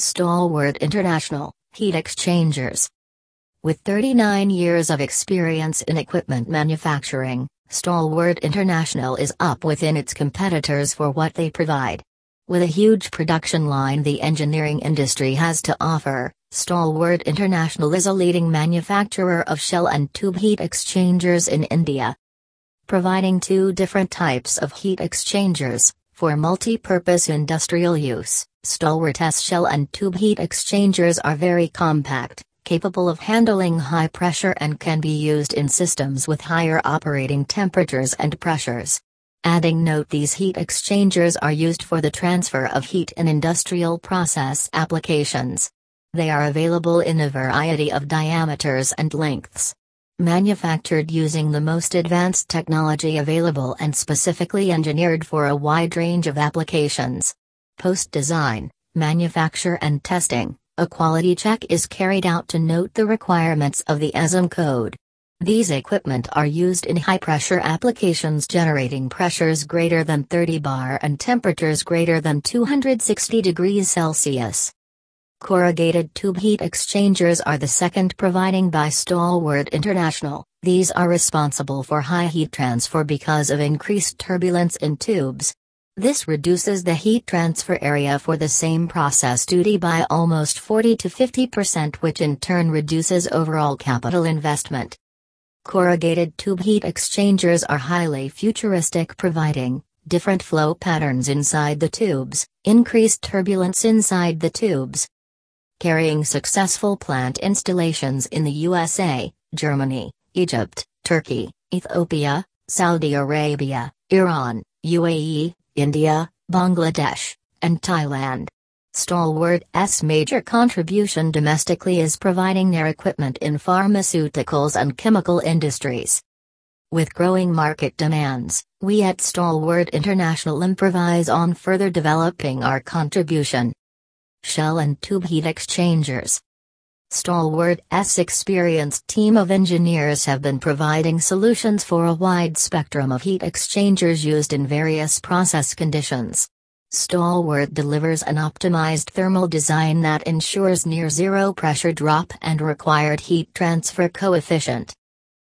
Stalwart International, Heat Exchangers. With 39 years of experience in equipment manufacturing, Stalwart International is up within its competitors for what they provide. With a huge production line the engineering industry has to offer, Stalwart International is a leading manufacturer of shell and tube heat exchangers in India. Providing two different types of heat exchangers, for multi-purpose industrial use, Stalwart S shell and tube heat exchangers are very compact, capable of handling high pressure and can be used in systems with higher operating temperatures and pressures. Adding note these heat exchangers are used for the transfer of heat in industrial process applications. They are available in a variety of diameters and lengths manufactured using the most advanced technology available and specifically engineered for a wide range of applications. Post design, manufacture, and testing, a quality check is carried out to note the requirements of the ASME code. These equipment are used in high pressure applications generating pressures greater than 30 bar and temperatures greater than 260 degrees Celsius. Corrugated tube heat exchangers are the second providing by Stalwart International. These are responsible for high heat transfer because of increased turbulence in tubes. This reduces the heat transfer area for the same process duty by almost 40 to 50%, which in turn reduces overall capital investment. Corrugated tube heat exchangers are highly futuristic, providing different flow patterns inside the tubes, increased turbulence inside the tubes, carrying successful plant installations in the USA, Germany, Egypt, Turkey, Ethiopia, Saudi Arabia, Iran, UAE, India, Bangladesh, and Thailand. Stalwart's major contribution domestically is providing their equipment in pharmaceuticals and chemical industries. With growing market demands, we at Stalwart International improvise on further developing our contribution shell and tube heat exchangers. Stalwart's experienced team of engineers have been providing solutions for a wide spectrum of heat exchangers used in various process conditions. Stalwart delivers an optimized thermal design that ensures near zero pressure drop and required heat transfer coefficient.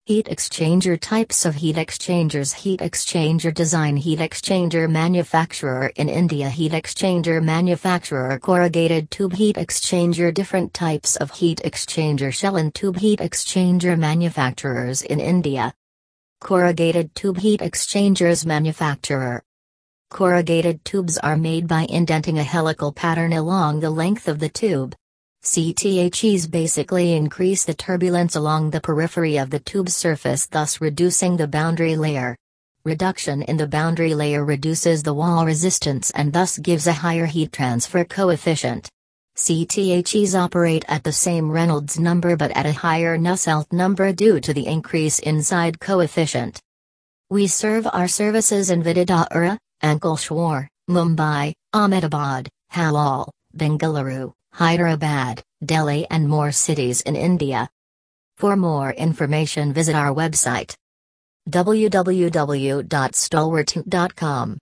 Heat exchanger types of heat exchangers Heat exchanger design Heat exchanger manufacturer in India. Heat exchanger manufacturer Corrugated tube heat exchanger. Different types of heat exchanger Shell and tube heat exchanger manufacturers in India. Corrugated tube heat exchangers manufacturer Corrugated tubes are made by indenting a helical pattern along the length of the tube. CTHEs basically increase the turbulence along the periphery of the tube surface thus reducing the boundary layer. Reduction in the boundary layer reduces the wall resistance and thus gives a higher heat transfer coefficient. CTHEs operate at the same Reynolds number but at a higher Nusselt number due to the increase in side coefficient. We serve our services in Vadodara, Ankleshwar, Mumbai, Ahmedabad, Halol, Bengaluru, Hyderabad, Delhi and more cities in India. For more information visit our website www.stalwart.com.